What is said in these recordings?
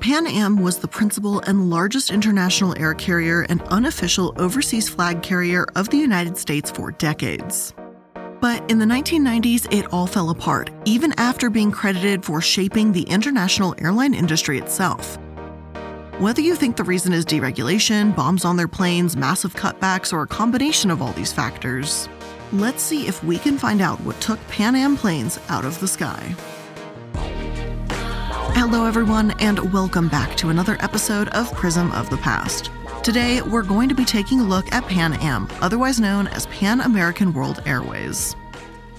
Pan Am was the principal and largest international air carrier and unofficial overseas flag carrier of the United States for decades. But in the 1990s, it all fell apart, even after being credited for shaping the international airline industry itself. Whether you think the reason is deregulation, bombs on their planes, massive cutbacks, or a combination of all these factors, let's see if we can find out what took Pan Am planes out of the sky. Hello, everyone, and welcome back to another episode of Prism of the Past. Today, we're going to be taking a look at Pan Am, otherwise known as Pan American World Airways.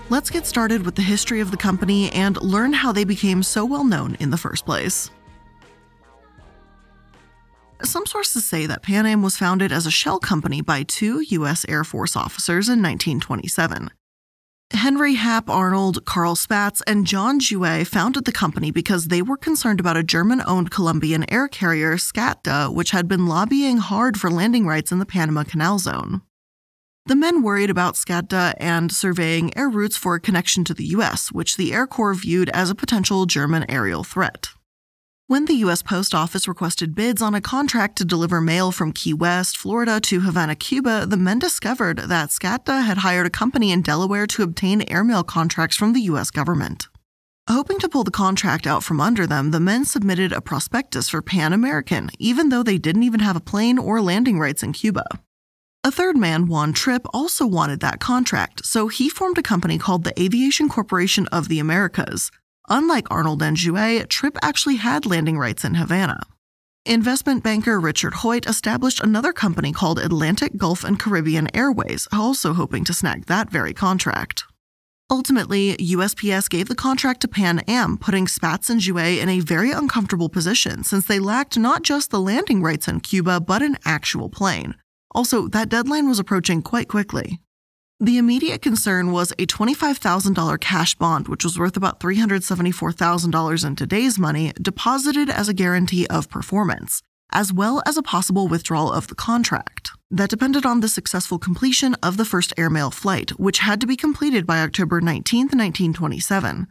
Let's get started with the history of the company and learn how they became so well known in the first place. Some sources say that Pan Am was founded as a shell company by two U.S. Air Force officers in 1927. Henry Hap Arnold, Carl Spaatz, and John Jouett founded the company because they were concerned about a German owned Colombian air carrier, SCADTA, which had been lobbying hard for landing rights in the Panama Canal Zone. The men worried about SCADTA and surveying air routes for a connection to the US, which the Air Corps viewed as a potential German aerial threat. When the U.S. Post Office requested bids on a contract to deliver mail from Key West, Florida to Havana, Cuba, the men discovered that SCADTA had hired a company in Delaware to obtain airmail contracts from the U.S. government. Hoping to pull the contract out from under them, the men submitted a prospectus for Pan American, even though they didn't even have a plane or landing rights in Cuba. A third man, Juan Trippe, also wanted that contract, so he formed a company called the Aviation Corporation of the Americas, Unlike Arnold and Jouett, Trippe actually had landing rights in Havana. Investment banker Richard Hoyt established another company called Atlantic Gulf and Caribbean Airways, also hoping to snag that very contract. Ultimately, USPS gave the contract to Pan Am, putting Spaatz and Jouett in a very uncomfortable position since they lacked not just the landing rights in Cuba, but an actual plane. Also, that deadline was approaching quite quickly. The immediate concern was a $25,000 cash bond, which was worth about $374,000 in today's money, deposited as a guarantee of performance, as well as a possible withdrawal of the contract. That depended on the successful completion of the first airmail flight, which had to be completed by October 19, 1927.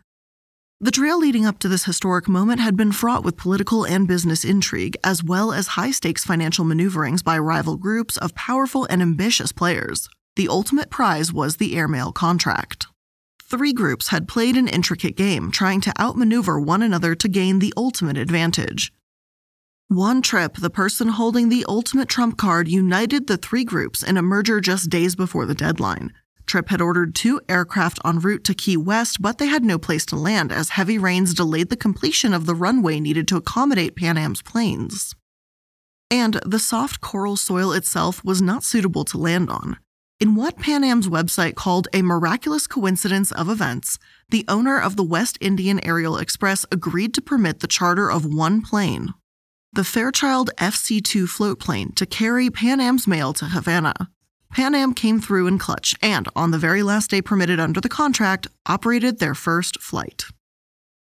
The trail leading up to this historic moment had been fraught with political and business intrigue, as well as high stakes financial maneuverings by rival groups of powerful and ambitious players. The ultimate prize was the airmail contract. Three groups had played an intricate game, trying to outmaneuver one another to gain the ultimate advantage. Juan Trippe, the person holding the ultimate trump card, united the three groups in a merger just days before the deadline. Trippe had ordered two aircraft en route to Key West, but they had no place to land as heavy rains delayed the completion of the runway needed to accommodate Pan Am's planes. And the soft coral soil itself was not suitable to land on. In what Pan Am's website called a miraculous coincidence of events, the owner of the West Indian Aerial Express agreed to permit the charter of one plane, the Fairchild FC 2 float plane, to carry Pan Am's mail to Havana. Pan Am came through in clutch and, on the very last day permitted under the contract, operated their first flight.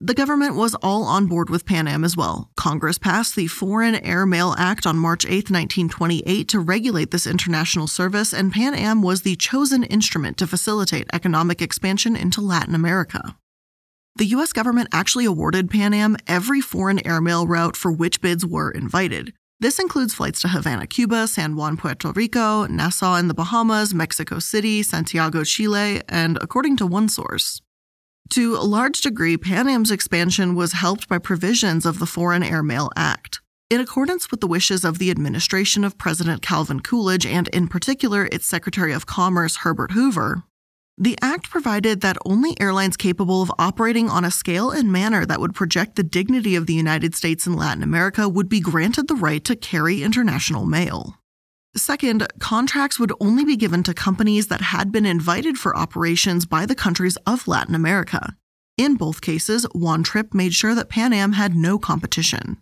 The government was all on board with Pan Am as well. Congress passed the Foreign Air Mail Act on March 8, 1928, to regulate this international service, and Pan Am was the chosen instrument to facilitate economic expansion into Latin America. The U.S. government actually awarded Pan Am every foreign airmail route for which bids were invited. This includes flights to Havana, Cuba, San Juan, Puerto Rico, Nassau in the Bahamas, Mexico City, Santiago, Chile, and according to one source, to a large degree, Pan Am's expansion was helped by provisions of the Foreign Airmail Act. In accordance with the wishes of the administration of President Calvin Coolidge and, in particular, its Secretary of Commerce Herbert Hoover, the act provided that only airlines capable of operating on a scale and manner that would project the dignity of the United States and Latin America would be granted the right to carry international mail. Second, contracts would only be given to companies that had been invited for operations by the countries of Latin America. In both cases, Juan Trippe made sure that Pan Am had no competition.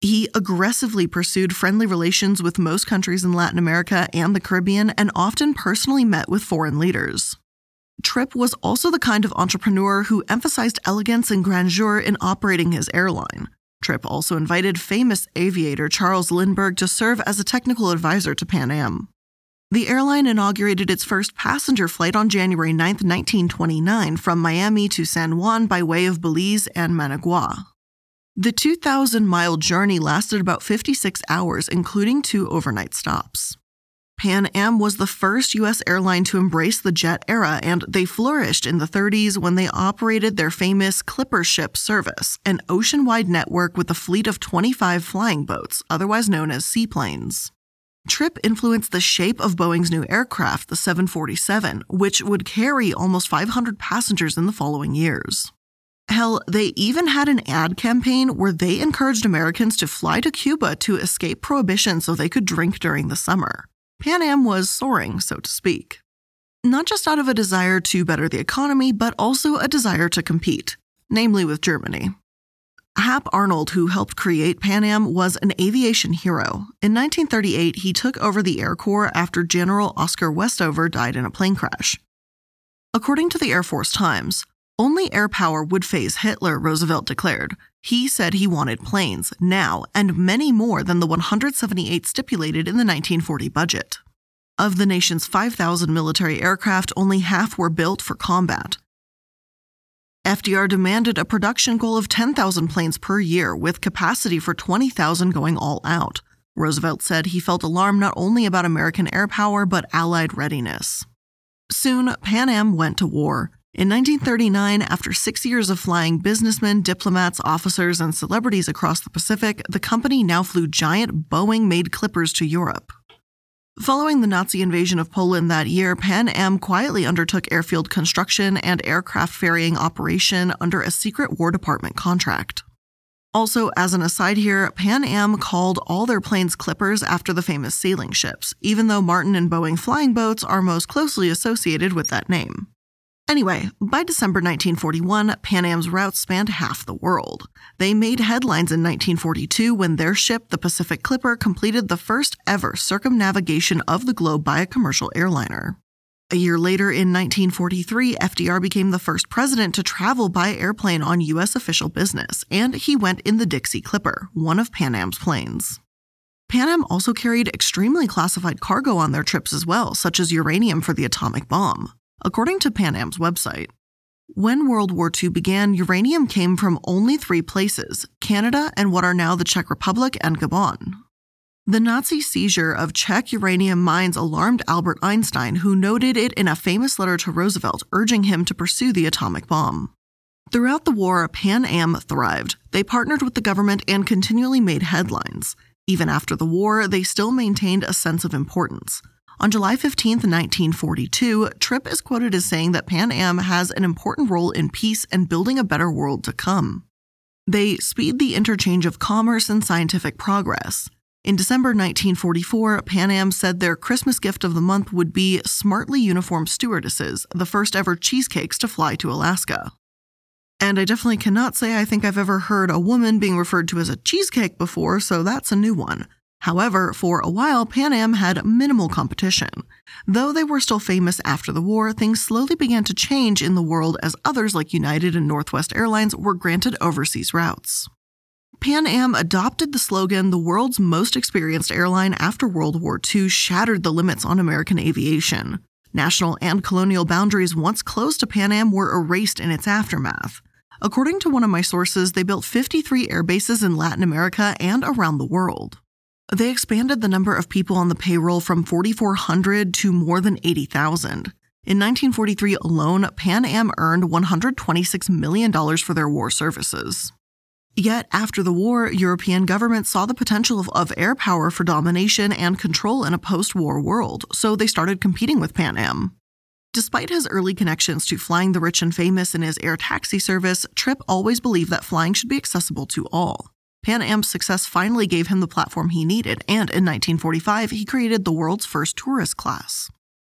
He aggressively pursued friendly relations with most countries in Latin America and the Caribbean and often personally met with foreign leaders. Trippe was also the kind of entrepreneur who emphasized elegance and grandeur in operating his airline. Trippe also invited famous aviator Charles Lindbergh to serve as a technical advisor to Pan Am. The airline inaugurated its first passenger flight on January 9, 1929, from Miami to San Juan by way of Belize and Managua. The 2,000 mile journey lasted about 56 hours, including two overnight stops. Pan Am was the first U.S. airline to embrace the jet era, and they flourished in the 30s when they operated their famous Clipper ship service, an ocean wide network with a fleet of 25 flying boats, otherwise known as seaplanes. Trippe influenced the shape of Boeing's new aircraft, the 747, which would carry almost 500 passengers in the following years. Hell, they even had an ad campaign where they encouraged Americans to fly to Cuba to escape prohibition so they could drink during the summer. Pan Am was soaring, so to speak. Not just out of a desire to better the economy, but also a desire to compete, namely with Germany. Hap Arnold, who helped create Pan Am, was an aviation hero. In 1938, he took over the Air Corps after General Oscar Westover died in a plane crash. According to the Air Force Times, only air power would faze Hitler, Roosevelt declared. He said he wanted planes, now, and many more than the 178 stipulated in the 1940 budget. Of the nation's 5,000 military aircraft, only half were built for combat. FDR demanded a production goal of 10,000 planes per year, with capacity for 20,000 going all out. Roosevelt said he felt alarmed not only about American air power, but Allied readiness. Soon, Pan Am went to war. In 1939, after six years of flying businessmen, diplomats, officers, and celebrities across the Pacific, the company now flew giant Boeing made clippers to Europe. Following the Nazi invasion of Poland that year, Pan Am quietly undertook airfield construction and aircraft ferrying operation under a secret War Department contract. Also, as an aside here, Pan Am called all their planes Clippers after the famous sailing ships, even though Martin and Boeing flying boats are most closely associated with that name. Anyway, by December 1941, Pan Am's routes spanned half the world. They made headlines in 1942 when their ship, the Pacific Clipper, completed the first ever circumnavigation of the globe by a commercial airliner. A year later, in 1943, FDR became the first president to travel by airplane on U.S. official business, and he went in the Dixie Clipper, one of Pan Am's planes. Pan Am also carried extremely classified cargo on their trips as well, such as uranium for the atomic bomb. According to Pan Am's website, when World War II began, uranium came from only three places Canada and what are now the Czech Republic and Gabon. The Nazi seizure of Czech uranium mines alarmed Albert Einstein, who noted it in a famous letter to Roosevelt urging him to pursue the atomic bomb. Throughout the war, Pan Am thrived. They partnered with the government and continually made headlines. Even after the war, they still maintained a sense of importance. On July 15, 1942, Trippe is quoted as saying that Pan Am has an important role in peace and building a better world to come. They speed the interchange of commerce and scientific progress. In December 1944, Pan Am said their Christmas gift of the month would be smartly uniformed stewardesses, the first ever cheesecakes to fly to Alaska. And I definitely cannot say I think I've ever heard a woman being referred to as a cheesecake before, so that's a new one. However, for a while, Pan Am had minimal competition. Though they were still famous after the war, things slowly began to change in the world as others like United and Northwest Airlines were granted overseas routes. Pan Am adopted the slogan, the world's most experienced airline after World War II shattered the limits on American aviation. National and colonial boundaries once closed to Pan Am were erased in its aftermath. According to one of my sources, they built 53 air bases in Latin America and around the world. They expanded the number of people on the payroll from 4,400 to more than 80,000. In 1943 alone, Pan Am earned $126 million for their war services. Yet, after the war, European governments saw the potential of, of air power for domination and control in a post war world, so they started competing with Pan Am. Despite his early connections to flying the rich and famous in his air taxi service, Trippe always believed that flying should be accessible to all. Pan Am's success finally gave him the platform he needed, and in 1945, he created the world's first tourist class.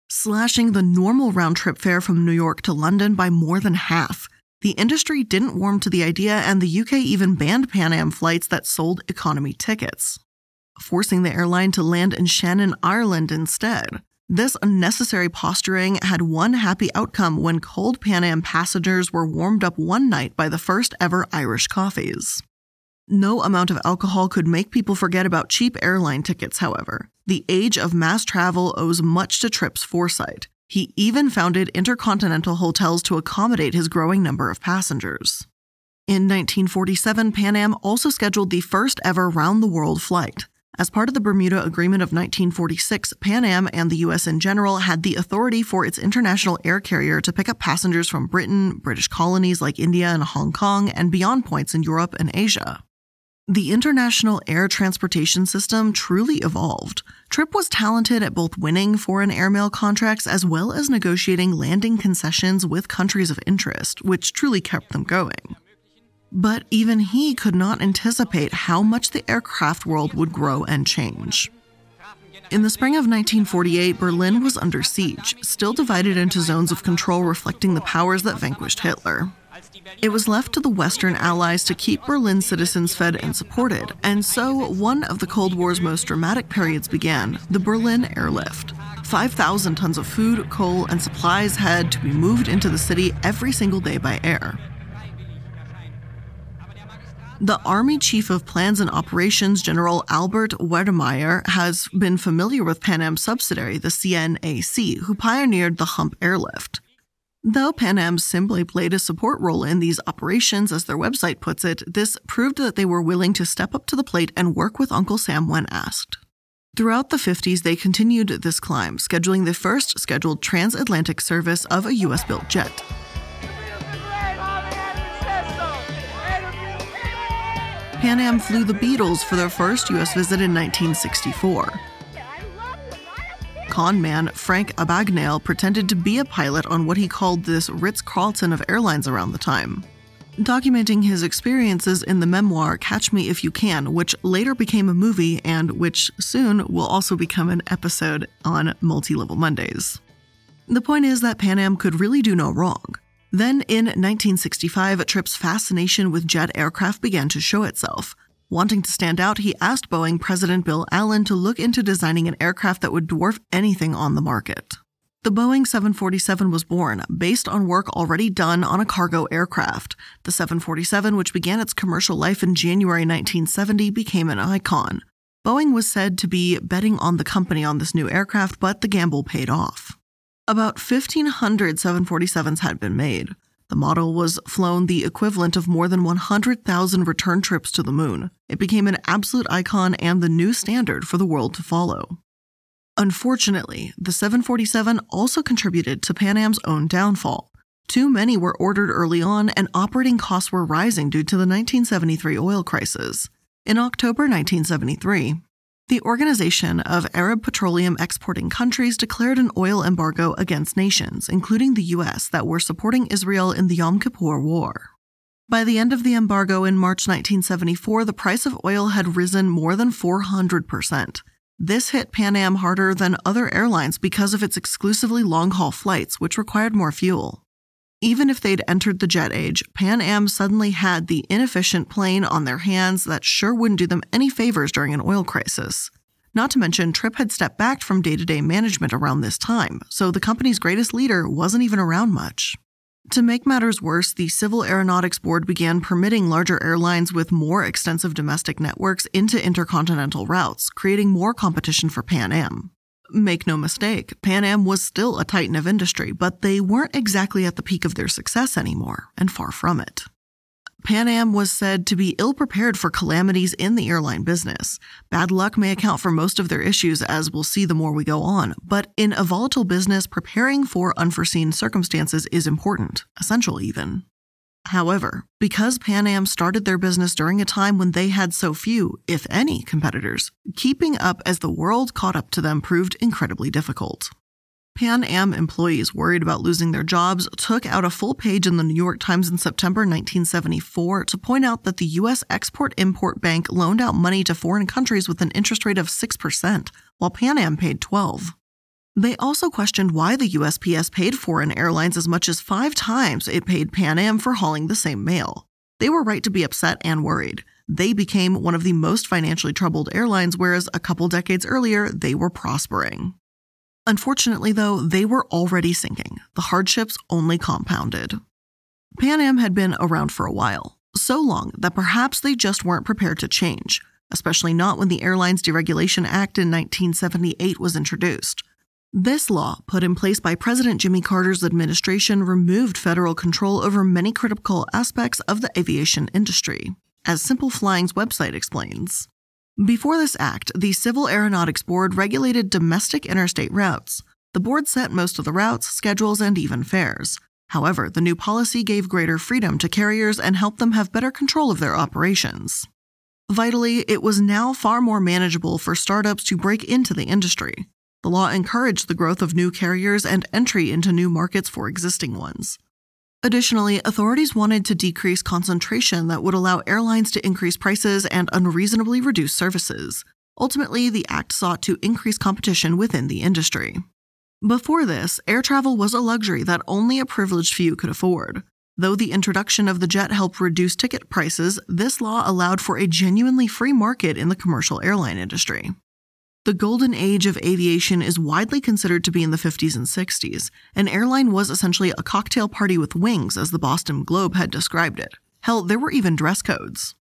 Slashing the normal round trip fare from New York to London by more than half, The industry didn't warm to the idea, and the UK even banned Pan Am flights that sold economy tickets, forcing the airline to land in Shannon, Ireland instead. This unnecessary posturing had one happy outcome when cold Pan Am passengers were warmed up one night by the first ever Irish coffees. No amount of alcohol could make people forget about cheap airline tickets, however. The age of mass travel owes much to Trippe's foresight. He even founded intercontinental hotels to accommodate his growing number of passengers. In 1947, Pan Am also scheduled the first ever round the world flight. As part of the Bermuda Agreement of 1946, Pan Am and the U.S. in general had the authority for its international air carrier to pick up passengers from Britain, British colonies like India and Hong Kong, and beyond points in Europe and Asia. The international air transportation system truly evolved. Trippe was talented at both winning foreign airmail contracts as well as negotiating landing concessions with countries of interest, which truly kept them going. But even he could not anticipate how much the aircraft world would grow and change. In the spring of 1948, Berlin was under siege, still divided into zones of control reflecting the powers that vanquished Hitler. It was left to the Western Allies to keep Berlin citizens fed and supported, and so one of the Cold War's most dramatic periods began the Berlin Airlift. 5,000 tons of food, coal, and supplies had to be moved into the city every single day by air. The Army Chief of Plans and Operations, General Albert Wedemeyer, has been familiar with Pan Am's subsidiary, the CNAC, who pioneered the hump airlift. Though Pan Am simply played a support role in these operations, as their website puts it, this proved that they were willing to step up to the plate and work with Uncle Sam when asked. Throughout the 50s, they continued this climb, scheduling the first scheduled transatlantic service of a US built jet. Pan Am flew the Beatles for their first US visit in 1964 con man Frank Abagnale pretended to be a pilot on what he called this Ritz Carlton of airlines around the time. Documenting his experiences in the memoir Catch Me If You Can, which later became a movie and which soon will also become an episode on Multi Level Mondays. The point is that Pan Am could really do no wrong. Then, in 1965, Trippe's fascination with jet aircraft began to show itself. Wanting to stand out, he asked Boeing President Bill Allen to look into designing an aircraft that would dwarf anything on the market. The Boeing 747 was born based on work already done on a cargo aircraft. The 747, which began its commercial life in January 1970, became an icon. Boeing was said to be betting on the company on this new aircraft, but the gamble paid off. About 1,500 747s had been made. The model was flown the equivalent of more than 100,000 return trips to the moon. It became an absolute icon and the new standard for the world to follow. Unfortunately, the 747 also contributed to Pan Am's own downfall. Too many were ordered early on, and operating costs were rising due to the 1973 oil crisis. In October 1973, the Organization of Arab Petroleum Exporting Countries declared an oil embargo against nations, including the U.S., that were supporting Israel in the Yom Kippur War. By the end of the embargo in March 1974, the price of oil had risen more than 400%. This hit Pan Am harder than other airlines because of its exclusively long haul flights, which required more fuel. Even if they'd entered the jet age, Pan Am suddenly had the inefficient plane on their hands that sure wouldn't do them any favors during an oil crisis. Not to mention, Trippe had stepped back from day to day management around this time, so the company's greatest leader wasn't even around much. To make matters worse, the Civil Aeronautics Board began permitting larger airlines with more extensive domestic networks into intercontinental routes, creating more competition for Pan Am. Make no mistake, Pan Am was still a titan of industry, but they weren't exactly at the peak of their success anymore, and far from it. Pan Am was said to be ill prepared for calamities in the airline business. Bad luck may account for most of their issues, as we'll see the more we go on, but in a volatile business, preparing for unforeseen circumstances is important, essential even. However, because Pan Am started their business during a time when they had so few, if any, competitors, keeping up as the world caught up to them proved incredibly difficult. Pan Am employees worried about losing their jobs took out a full page in the New York Times in September 1974 to point out that the U.S. Export Import Bank loaned out money to foreign countries with an interest rate of 6%, while Pan Am paid 12. They also questioned why the USPS paid foreign airlines as much as five times it paid Pan Am for hauling the same mail. They were right to be upset and worried. They became one of the most financially troubled airlines, whereas a couple decades earlier, they were prospering. Unfortunately, though, they were already sinking. The hardships only compounded. Pan Am had been around for a while, so long that perhaps they just weren't prepared to change, especially not when the Airlines Deregulation Act in 1978 was introduced. This law, put in place by President Jimmy Carter's administration, removed federal control over many critical aspects of the aviation industry, as Simple Flying's website explains. Before this act, the Civil Aeronautics Board regulated domestic interstate routes. The board set most of the routes, schedules, and even fares. However, the new policy gave greater freedom to carriers and helped them have better control of their operations. Vitally, it was now far more manageable for startups to break into the industry. The law encouraged the growth of new carriers and entry into new markets for existing ones. Additionally, authorities wanted to decrease concentration that would allow airlines to increase prices and unreasonably reduce services. Ultimately, the act sought to increase competition within the industry. Before this, air travel was a luxury that only a privileged few could afford. Though the introduction of the jet helped reduce ticket prices, this law allowed for a genuinely free market in the commercial airline industry. The golden age of aviation is widely considered to be in the 50s and 60s. An airline was essentially a cocktail party with wings, as the Boston Globe had described it. Hell, there were even dress codes.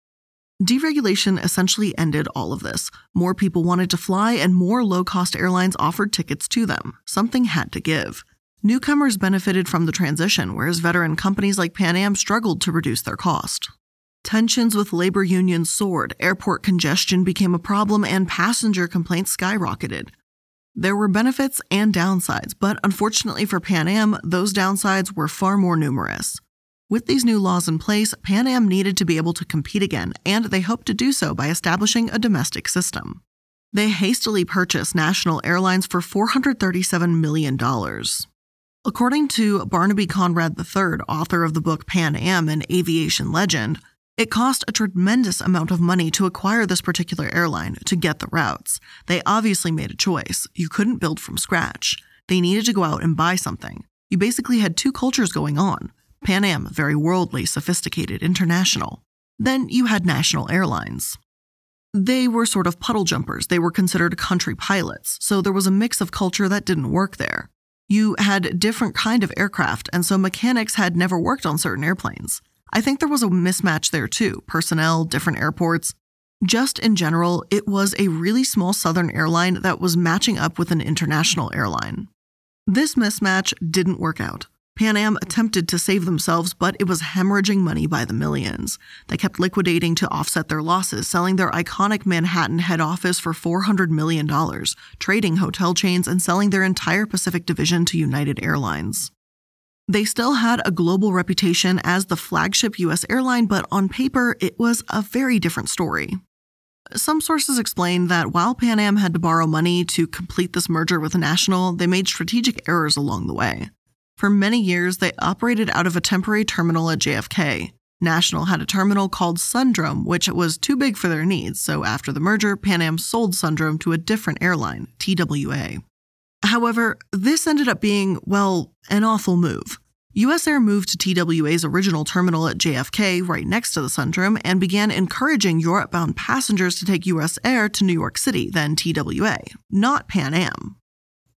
Deregulation essentially ended all of this. More people wanted to fly, and more low cost airlines offered tickets to them. Something had to give. Newcomers benefited from the transition, whereas veteran companies like Pan Am struggled to reduce their cost. Tensions with labor unions soared, airport congestion became a problem, and passenger complaints skyrocketed. There were benefits and downsides, but unfortunately for Pan Am, those downsides were far more numerous. With these new laws in place, Pan Am needed to be able to compete again, and they hoped to do so by establishing a domestic system. They hastily purchased National Airlines for $437 million. According to Barnaby Conrad III, author of the book Pan Am, an aviation legend, it cost a tremendous amount of money to acquire this particular airline to get the routes. They obviously made a choice. You couldn't build from scratch. They needed to go out and buy something. You basically had two cultures going on Pan Am, very worldly, sophisticated, international. Then you had national airlines. They were sort of puddle jumpers. They were considered country pilots, so there was a mix of culture that didn't work there. You had different kind of aircraft, and so mechanics had never worked on certain airplanes. I think there was a mismatch there too personnel, different airports. Just in general, it was a really small Southern airline that was matching up with an international airline. This mismatch didn't work out. Pan Am attempted to save themselves, but it was hemorrhaging money by the millions. They kept liquidating to offset their losses, selling their iconic Manhattan head office for $400 million, trading hotel chains, and selling their entire Pacific division to United Airlines. They still had a global reputation as the flagship US airline, but on paper, it was a very different story. Some sources explain that while Pan Am had to borrow money to complete this merger with National, they made strategic errors along the way. For many years, they operated out of a temporary terminal at JFK. National had a terminal called Sundrome, which was too big for their needs, so after the merger, Pan Am sold Sundrome to a different airline, TWA. However, this ended up being, well, an awful move. US Air moved to TWA's original terminal at JFK, right next to the Sundrome, and began encouraging Europe bound passengers to take US Air to New York City, then TWA, not Pan Am.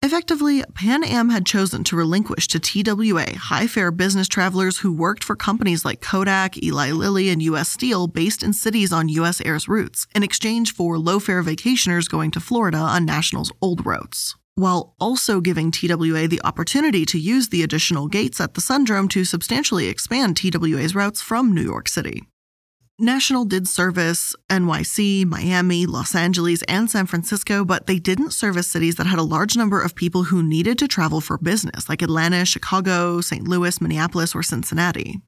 Effectively, Pan Am had chosen to relinquish to TWA high fare business travelers who worked for companies like Kodak, Eli Lilly, and US Steel based in cities on US Air's routes, in exchange for low fare vacationers going to Florida on National's old routes while also giving TWA the opportunity to use the additional gates at the Sundrome to substantially expand TWA's routes from New York City. National did service NYC, Miami, Los Angeles, and San Francisco, but they didn't service cities that had a large number of people who needed to travel for business, like Atlanta, Chicago, St. Louis, Minneapolis, or Cincinnati.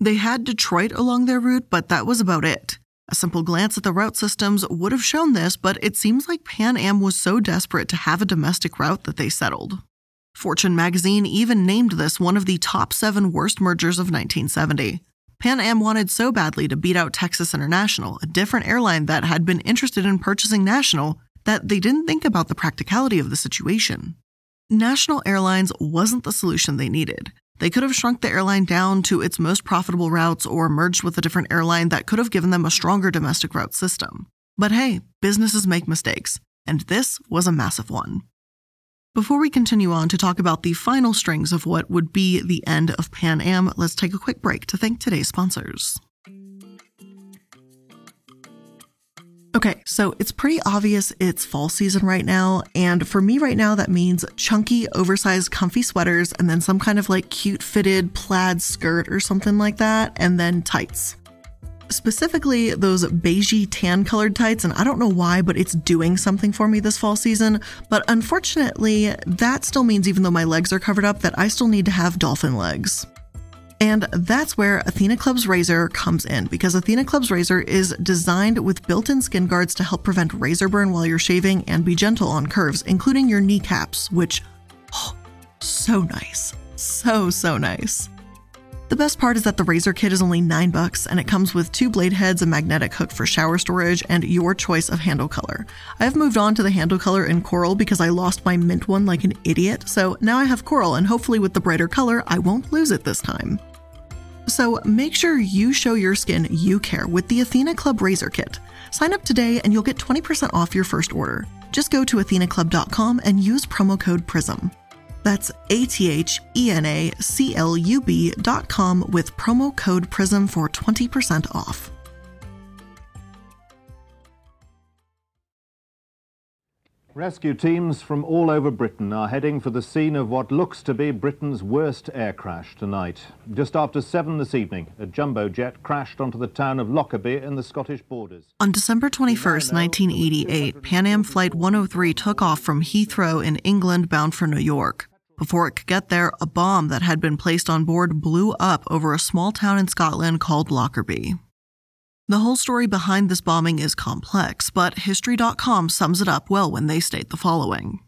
They had Detroit along their route, but that was about it. A simple glance at the route systems would have shown this, but it seems like Pan Am was so desperate to have a domestic route that they settled. Fortune magazine even named this one of the top seven worst mergers of 1970. Pan Am wanted so badly to beat out Texas International, a different airline that had been interested in purchasing National, that they didn't think about the practicality of the situation. National Airlines wasn't the solution they needed. They could have shrunk the airline down to its most profitable routes or merged with a different airline that could have given them a stronger domestic route system. But hey, businesses make mistakes, and this was a massive one. Before we continue on to talk about the final strings of what would be the end of Pan Am, let's take a quick break to thank today's sponsors. Okay, so it's pretty obvious it's fall season right now, and for me right now, that means chunky, oversized, comfy sweaters, and then some kind of like cute fitted plaid skirt or something like that, and then tights. Specifically, those beigey tan colored tights, and I don't know why, but it's doing something for me this fall season. But unfortunately, that still means even though my legs are covered up, that I still need to have dolphin legs. And that's where Athena Club's razor comes in because Athena Club's razor is designed with built in skin guards to help prevent razor burn while you're shaving and be gentle on curves, including your kneecaps, which, oh, so nice. So, so nice. The best part is that the razor kit is only 9 bucks and it comes with two blade heads, a magnetic hook for shower storage, and your choice of handle color. I've moved on to the handle color in coral because I lost my mint one like an idiot, so now I have coral and hopefully with the brighter color I won't lose it this time. So make sure you show your skin you care with the Athena Club Razor Kit. Sign up today and you'll get 20% off your first order. Just go to athenaclub.com and use promo code PRISM. That's A T H E N A C L U B dot com with promo code PRISM for 20% off. Rescue teams from all over Britain are heading for the scene of what looks to be Britain's worst air crash tonight. Just after seven this evening, a jumbo jet crashed onto the town of Lockerbie in the Scottish borders. On December 21st, 1988, Pan Am Flight 103 took off from Heathrow in England bound for New York. Before it could get there, a bomb that had been placed on board blew up over a small town in Scotland called Lockerbie. The whole story behind this bombing is complex, but History.com sums it up well when they state the following.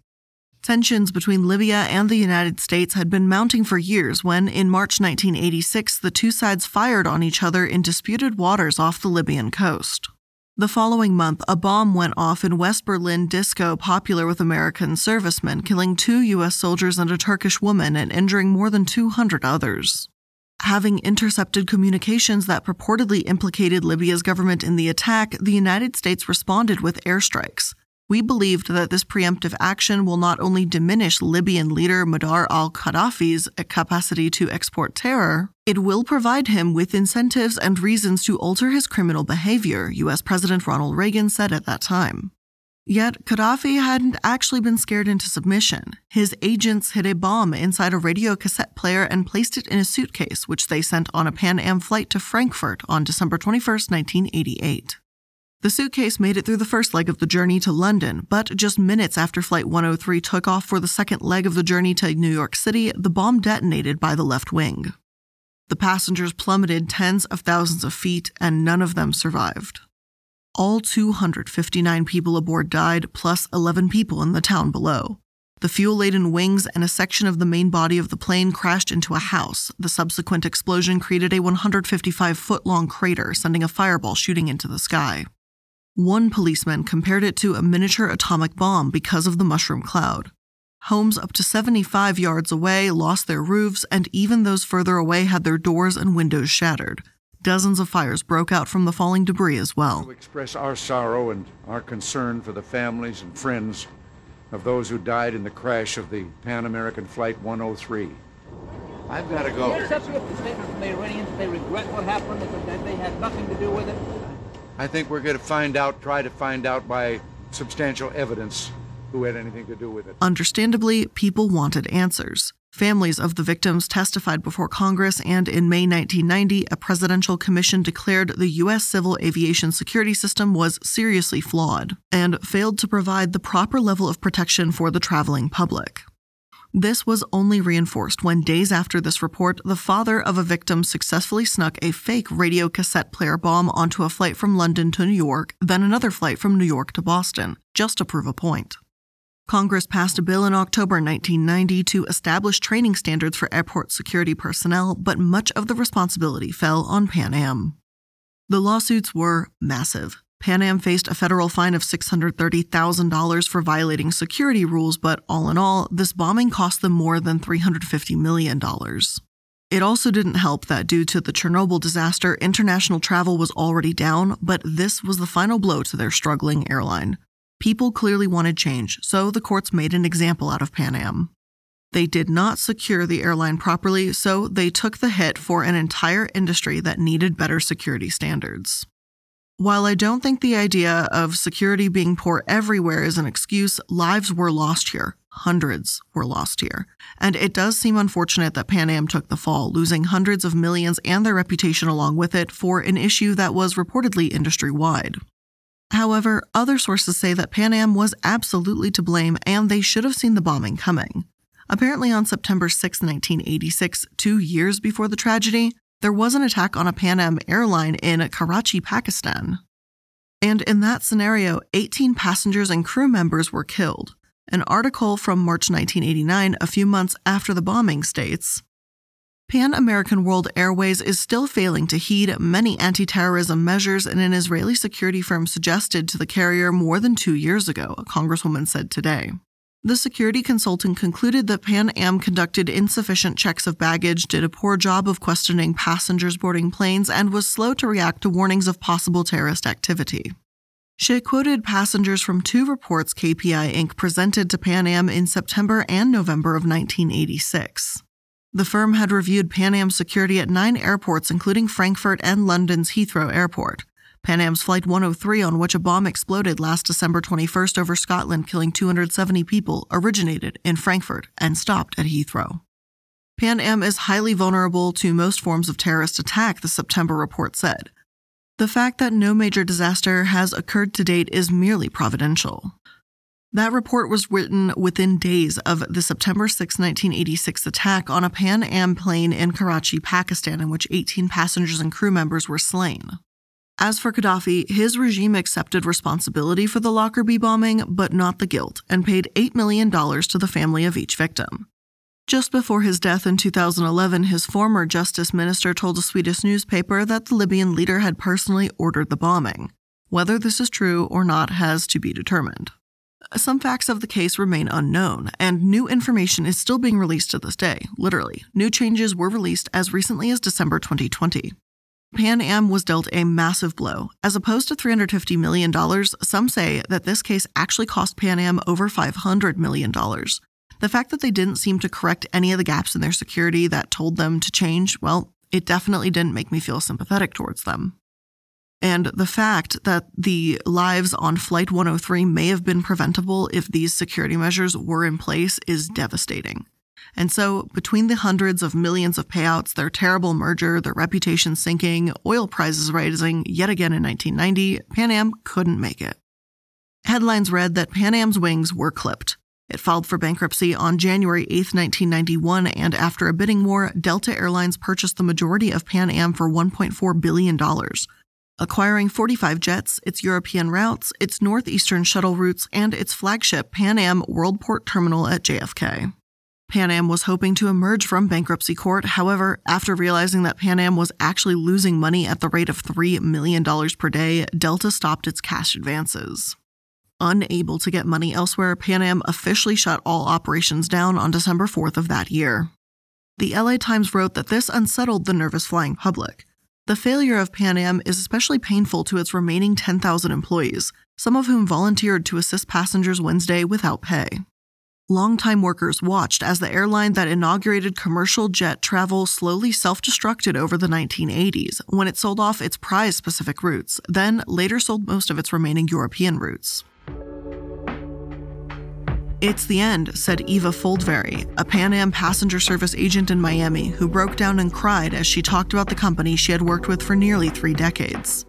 Tensions between Libya and the United States had been mounting for years when, in March 1986, the two sides fired on each other in disputed waters off the Libyan coast. The following month, a bomb went off in West Berlin disco popular with American servicemen, killing two U.S. soldiers and a Turkish woman and injuring more than 200 others having intercepted communications that purportedly implicated Libya's government in the attack, the United States responded with airstrikes. We believed that this preemptive action will not only diminish Libyan leader Muammar al Gaddafi's capacity to export terror, it will provide him with incentives and reasons to alter his criminal behavior, U.S. President Ronald Reagan said at that time. Yet, Gaddafi hadn't actually been scared into submission. His agents hid a bomb inside a radio cassette player and placed it in a suitcase, which they sent on a Pan Am flight to Frankfurt on December 21, 1988. The suitcase made it through the first leg of the journey to London, but just minutes after Flight 103 took off for the second leg of the journey to New York City, the bomb detonated by the left wing. The passengers plummeted tens of thousands of feet, and none of them survived. All 259 people aboard died, plus 11 people in the town below. The fuel laden wings and a section of the main body of the plane crashed into a house. The subsequent explosion created a 155 foot long crater, sending a fireball shooting into the sky. One policeman compared it to a miniature atomic bomb because of the mushroom cloud. Homes up to 75 yards away lost their roofs, and even those further away had their doors and windows shattered. Dozens of fires broke out from the falling debris as well. To express our sorrow and our concern for the families and friends of those who died in the crash of the Pan American Flight 103. I've got to go. They accept the statement from the Iranians they regret what happened, that they had nothing to do with it? I think we're going to find out, try to find out by substantial evidence who had anything to do with it. Understandably, people wanted answers. Families of the victims testified before Congress, and in May 1990, a presidential commission declared the U.S. civil aviation security system was seriously flawed and failed to provide the proper level of protection for the traveling public. This was only reinforced when days after this report, the father of a victim successfully snuck a fake radio cassette player bomb onto a flight from London to New York, then another flight from New York to Boston, just to prove a point. Congress passed a bill in October 1990 to establish training standards for airport security personnel, but much of the responsibility fell on Pan Am. The lawsuits were massive. Pan Am faced a federal fine of $630,000 for violating security rules, but all in all, this bombing cost them more than $350 million. It also didn't help that due to the Chernobyl disaster, international travel was already down, but this was the final blow to their struggling airline. People clearly wanted change, so the courts made an example out of Pan Am. They did not secure the airline properly, so they took the hit for an entire industry that needed better security standards. While I don't think the idea of security being poor everywhere is an excuse, lives were lost here. Hundreds were lost here. And it does seem unfortunate that Pan Am took the fall, losing hundreds of millions and their reputation along with it for an issue that was reportedly industry wide. However, other sources say that Pan Am was absolutely to blame and they should have seen the bombing coming. Apparently, on September 6, 1986, two years before the tragedy, there was an attack on a Pan Am airline in Karachi, Pakistan. And in that scenario, 18 passengers and crew members were killed. An article from March 1989, a few months after the bombing, states Pan American World Airways is still failing to heed many anti terrorism measures and an Israeli security firm suggested to the carrier more than two years ago, a congresswoman said today. The security consultant concluded that Pan Am conducted insufficient checks of baggage, did a poor job of questioning passengers boarding planes, and was slow to react to warnings of possible terrorist activity. She quoted passengers from two reports KPI Inc. presented to Pan Am in September and November of 1986. The firm had reviewed Pan Am's security at nine airports, including Frankfurt and London's Heathrow Airport. Pan Am's Flight 103, on which a bomb exploded last December 21st over Scotland, killing 270 people, originated in Frankfurt and stopped at Heathrow. Pan Am is highly vulnerable to most forms of terrorist attack, the September report said. The fact that no major disaster has occurred to date is merely providential. That report was written within days of the September 6, 1986 attack on a Pan Am plane in Karachi, Pakistan, in which 18 passengers and crew members were slain. As for Gaddafi, his regime accepted responsibility for the Lockerbie bombing, but not the guilt, and paid $8 million to the family of each victim. Just before his death in 2011, his former justice minister told a Swedish newspaper that the Libyan leader had personally ordered the bombing. Whether this is true or not has to be determined. Some facts of the case remain unknown, and new information is still being released to this day. Literally, new changes were released as recently as December 2020. Pan Am was dealt a massive blow. As opposed to $350 million, some say that this case actually cost Pan Am over $500 million. The fact that they didn't seem to correct any of the gaps in their security that told them to change, well, it definitely didn't make me feel sympathetic towards them. And the fact that the lives on Flight 103 may have been preventable if these security measures were in place is devastating. And so, between the hundreds of millions of payouts, their terrible merger, their reputation sinking, oil prices rising yet again in 1990, Pan Am couldn't make it. Headlines read that Pan Am's wings were clipped. It filed for bankruptcy on January 8, 1991, and after a bidding war, Delta Airlines purchased the majority of Pan Am for $1.4 billion, acquiring 45 jets, its European routes, its northeastern shuttle routes, and its flagship Pan Am Worldport Terminal at JFK. Pan Am was hoping to emerge from bankruptcy court. However, after realizing that Pan Am was actually losing money at the rate of $3 million per day, Delta stopped its cash advances. Unable to get money elsewhere, Pan Am officially shut all operations down on December 4th of that year. The LA Times wrote that this unsettled the nervous flying public. The failure of Pan Am is especially painful to its remaining 10,000 employees, some of whom volunteered to assist passengers Wednesday without pay. Longtime workers watched as the airline that inaugurated commercial jet travel slowly self destructed over the 1980s when it sold off its prized Pacific routes, then later sold most of its remaining European routes. It's the end, said Eva Foldvary, a Pan Am passenger service agent in Miami who broke down and cried as she talked about the company she had worked with for nearly three decades.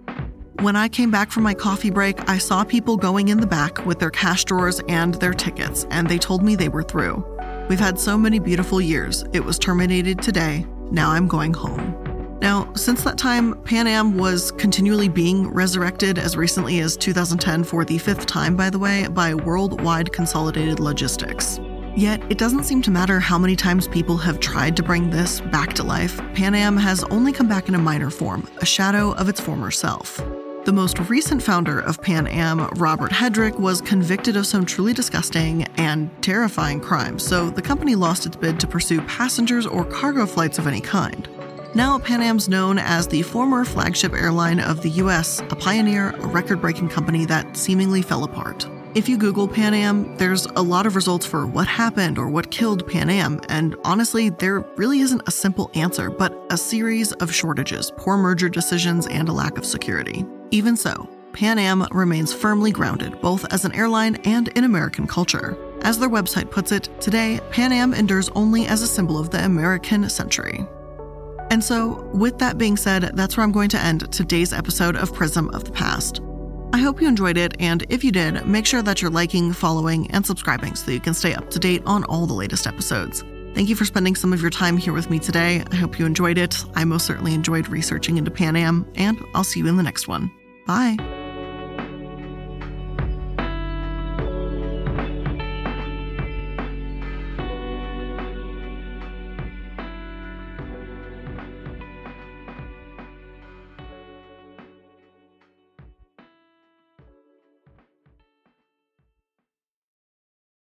When I came back from my coffee break, I saw people going in the back with their cash drawers and their tickets, and they told me they were through. We've had so many beautiful years. It was terminated today. Now I'm going home. Now, since that time, Pan Am was continually being resurrected as recently as 2010 for the fifth time, by the way, by Worldwide Consolidated Logistics. Yet, it doesn't seem to matter how many times people have tried to bring this back to life, Pan Am has only come back in a minor form, a shadow of its former self. The most recent founder of Pan Am, Robert Hedrick, was convicted of some truly disgusting and terrifying crimes, so the company lost its bid to pursue passengers or cargo flights of any kind. Now, Pan Am's known as the former flagship airline of the US, a pioneer, a record breaking company that seemingly fell apart. If you Google Pan Am, there's a lot of results for what happened or what killed Pan Am, and honestly, there really isn't a simple answer, but a series of shortages, poor merger decisions, and a lack of security. Even so, Pan Am remains firmly grounded both as an airline and in American culture. As their website puts it, today, Pan Am endures only as a symbol of the American century. And so, with that being said, that's where I'm going to end today's episode of Prism of the Past. I hope you enjoyed it, and if you did, make sure that you're liking, following, and subscribing so that you can stay up to date on all the latest episodes. Thank you for spending some of your time here with me today. I hope you enjoyed it. I most certainly enjoyed researching into Pan Am, and I'll see you in the next one. Bye.